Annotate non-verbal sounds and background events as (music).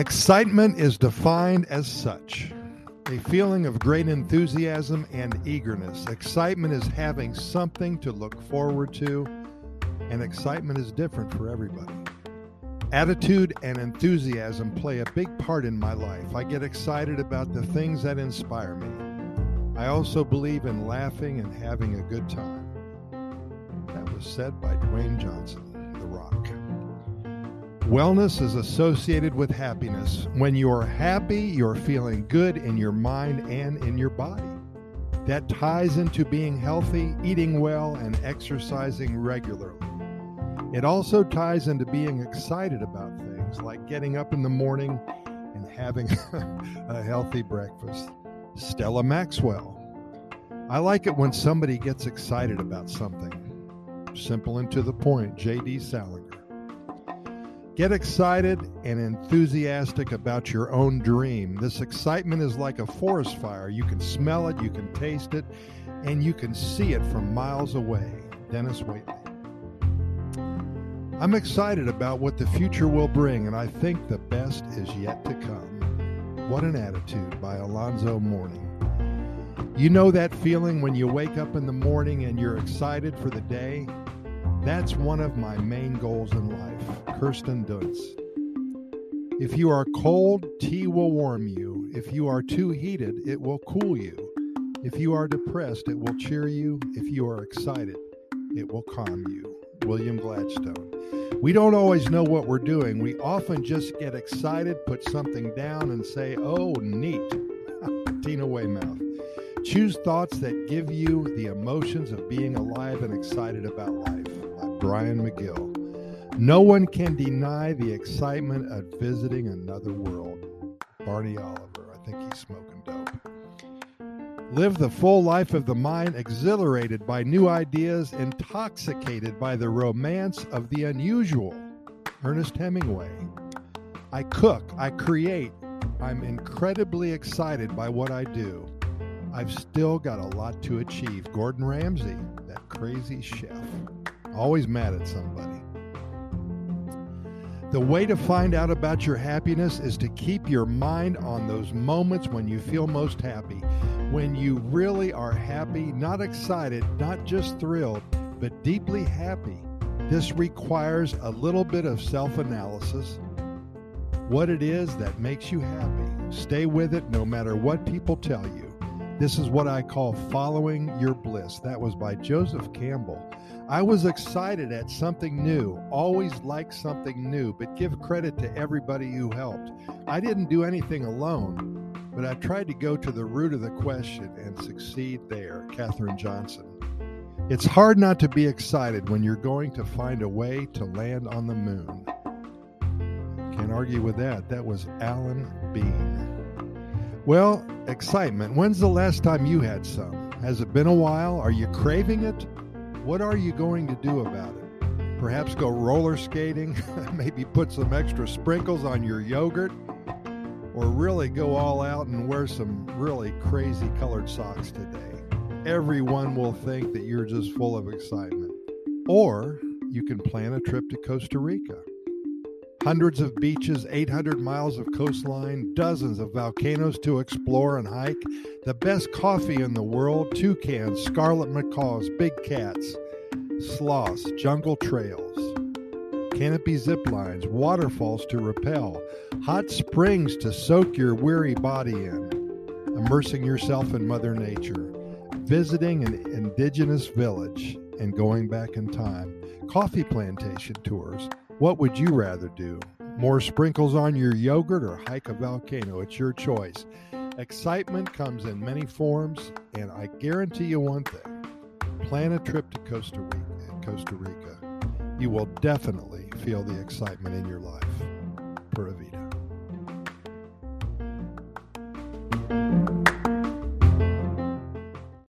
Excitement is defined as such a feeling of great enthusiasm and eagerness. Excitement is having something to look forward to, and excitement is different for everybody. Attitude and enthusiasm play a big part in my life. I get excited about the things that inspire me. I also believe in laughing and having a good time. That was said by Dwayne Johnson, The Rock. Wellness is associated with happiness. When you're happy, you're feeling good in your mind and in your body. That ties into being healthy, eating well, and exercising regularly. It also ties into being excited about things like getting up in the morning and having (laughs) a healthy breakfast. Stella Maxwell. I like it when somebody gets excited about something. Simple and to the point, J.D. Salinger. Get excited and enthusiastic about your own dream. This excitement is like a forest fire. You can smell it, you can taste it, and you can see it from miles away. Dennis Waitley. I'm excited about what the future will bring, and I think the best is yet to come. What an Attitude by Alonzo Mourning. You know that feeling when you wake up in the morning and you're excited for the day? That's one of my main goals in life. Kirsten Dunst. If you are cold, tea will warm you. If you are too heated, it will cool you. If you are depressed, it will cheer you. If you are excited, it will calm you. William Gladstone. We don't always know what we're doing. We often just get excited, put something down, and say, oh, neat. (laughs) Tina Weymouth. Choose thoughts that give you the emotions of being alive and excited about life. Brian McGill. No one can deny the excitement of visiting another world. Barney Oliver. I think he's smoking dope. Live the full life of the mind, exhilarated by new ideas, intoxicated by the romance of the unusual. Ernest Hemingway. I cook, I create, I'm incredibly excited by what I do. I've still got a lot to achieve. Gordon Ramsay, that crazy chef always mad at somebody. The way to find out about your happiness is to keep your mind on those moments when you feel most happy, when you really are happy, not excited, not just thrilled, but deeply happy. This requires a little bit of self analysis. What it is that makes you happy. Stay with it no matter what people tell you. This is what I call following your bliss. That was by Joseph Campbell. I was excited at something new, always like something new, but give credit to everybody who helped. I didn't do anything alone, but I tried to go to the root of the question and succeed there. Katherine Johnson. It's hard not to be excited when you're going to find a way to land on the moon. Can't argue with that. That was Alan Bean. Well, excitement. When's the last time you had some? Has it been a while? Are you craving it? What are you going to do about it? Perhaps go roller skating, (laughs) maybe put some extra sprinkles on your yogurt, or really go all out and wear some really crazy colored socks today. Everyone will think that you're just full of excitement. Or you can plan a trip to Costa Rica. Hundreds of beaches, 800 miles of coastline, dozens of volcanoes to explore and hike, the best coffee in the world, toucans, scarlet macaws, big cats, sloths, jungle trails, canopy zip lines, waterfalls to rappel, hot springs to soak your weary body in, immersing yourself in Mother Nature, visiting an indigenous village and going back in time, coffee plantation tours what would you rather do? More sprinkles on your yogurt or hike a volcano? It's your choice. Excitement comes in many forms, and I guarantee you one thing plan a trip to Costa Rica. Costa Rica. You will definitely feel the excitement in your life. Pura Vida.